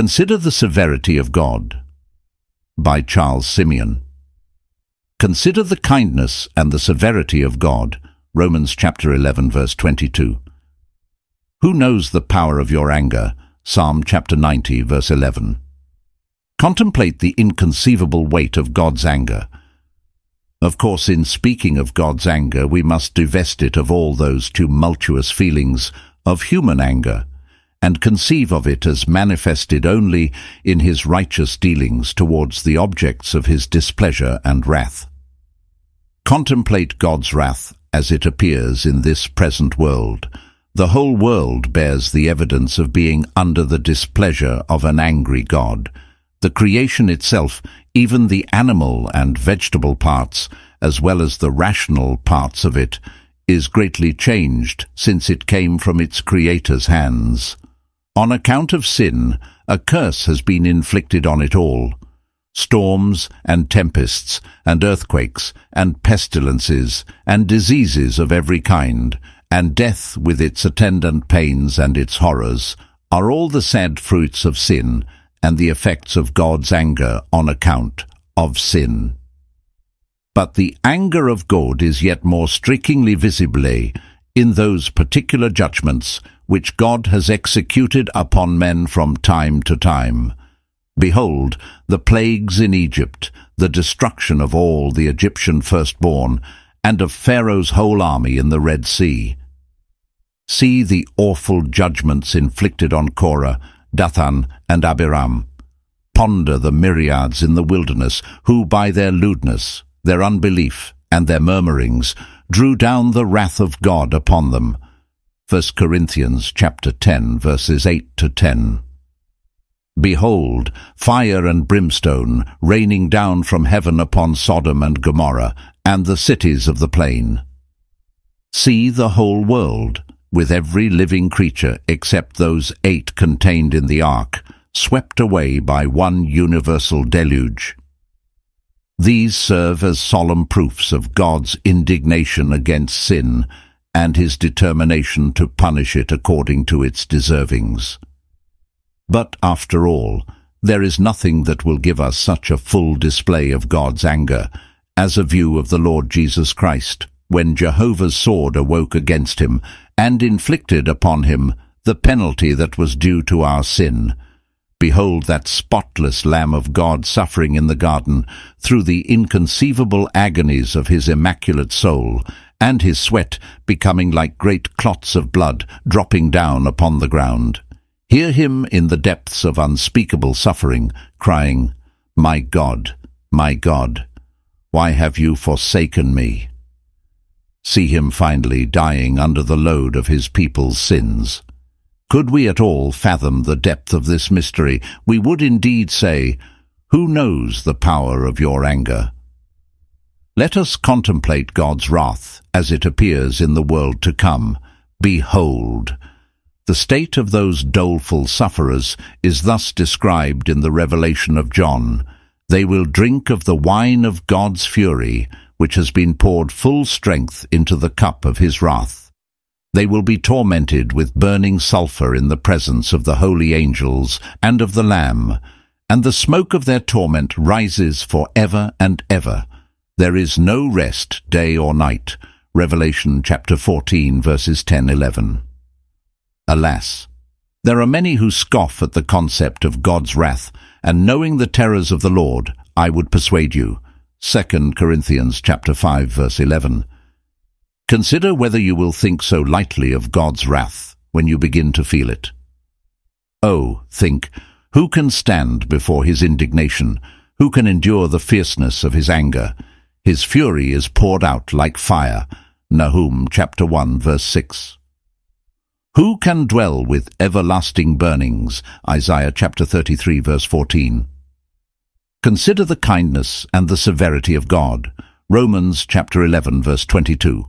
Consider the severity of God. By Charles Simeon. Consider the kindness and the severity of God. Romans chapter 11 verse 22. Who knows the power of your anger? Psalm chapter 90 verse 11. Contemplate the inconceivable weight of God's anger. Of course, in speaking of God's anger, we must divest it of all those tumultuous feelings of human anger and conceive of it as manifested only in his righteous dealings towards the objects of his displeasure and wrath. Contemplate God's wrath as it appears in this present world. The whole world bears the evidence of being under the displeasure of an angry God. The creation itself, even the animal and vegetable parts, as well as the rational parts of it, is greatly changed since it came from its Creator's hands. On account of sin, a curse has been inflicted on it all. Storms and tempests and earthquakes and pestilences and diseases of every kind, and death with its attendant pains and its horrors, are all the sad fruits of sin and the effects of God's anger on account of sin. But the anger of God is yet more strikingly visible in those particular judgments which God has executed upon men from time to time. Behold, the plagues in Egypt, the destruction of all the Egyptian firstborn, and of Pharaoh's whole army in the Red Sea. See the awful judgments inflicted on Korah, Dathan, and Abiram. Ponder the myriads in the wilderness, who by their lewdness, their unbelief, and their murmurings, drew down the wrath of God upon them, 1 Corinthians chapter 10 verses 8 to 10. Behold, fire and brimstone raining down from heaven upon Sodom and Gomorrah and the cities of the plain. See the whole world, with every living creature except those eight contained in the ark, swept away by one universal deluge. These serve as solemn proofs of God's indignation against sin and his determination to punish it according to its deservings. But after all, there is nothing that will give us such a full display of God's anger as a view of the Lord Jesus Christ, when Jehovah's sword awoke against him and inflicted upon him the penalty that was due to our sin. Behold that spotless Lamb of God suffering in the garden through the inconceivable agonies of his immaculate soul, and his sweat becoming like great clots of blood dropping down upon the ground. Hear him in the depths of unspeakable suffering, crying, My God, my God, why have you forsaken me? See him finally dying under the load of his people's sins. Could we at all fathom the depth of this mystery, we would indeed say, Who knows the power of your anger? Let us contemplate God's wrath as it appears in the world to come. Behold! The state of those doleful sufferers is thus described in the revelation of John. They will drink of the wine of God's fury, which has been poured full strength into the cup of his wrath. They will be tormented with burning sulphur in the presence of the holy angels and of the Lamb, and the smoke of their torment rises for ever and ever. There is no rest day or night. Revelation chapter 14 verses 10-11. Alas, there are many who scoff at the concept of God's wrath, and knowing the terrors of the Lord, I would persuade you. 2 Corinthians chapter 5 verse 11. Consider whether you will think so lightly of God's wrath when you begin to feel it. Oh, think, who can stand before his indignation? Who can endure the fierceness of his anger? His fury is poured out like fire. Nahum chapter 1 verse 6. Who can dwell with everlasting burnings? Isaiah chapter 33 verse 14. Consider the kindness and the severity of God. Romans chapter 11 verse 22.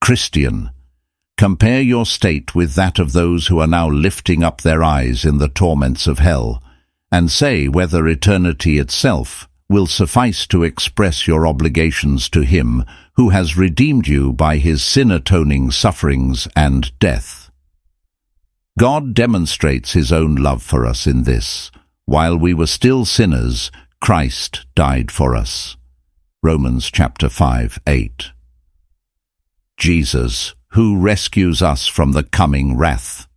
Christian, compare your state with that of those who are now lifting up their eyes in the torments of hell, and say whether eternity itself will suffice to express your obligations to him who has redeemed you by his sin-atoning sufferings and death. God demonstrates his own love for us in this. While we were still sinners, Christ died for us. Romans chapter 5, 8. Jesus, who rescues us from the coming wrath.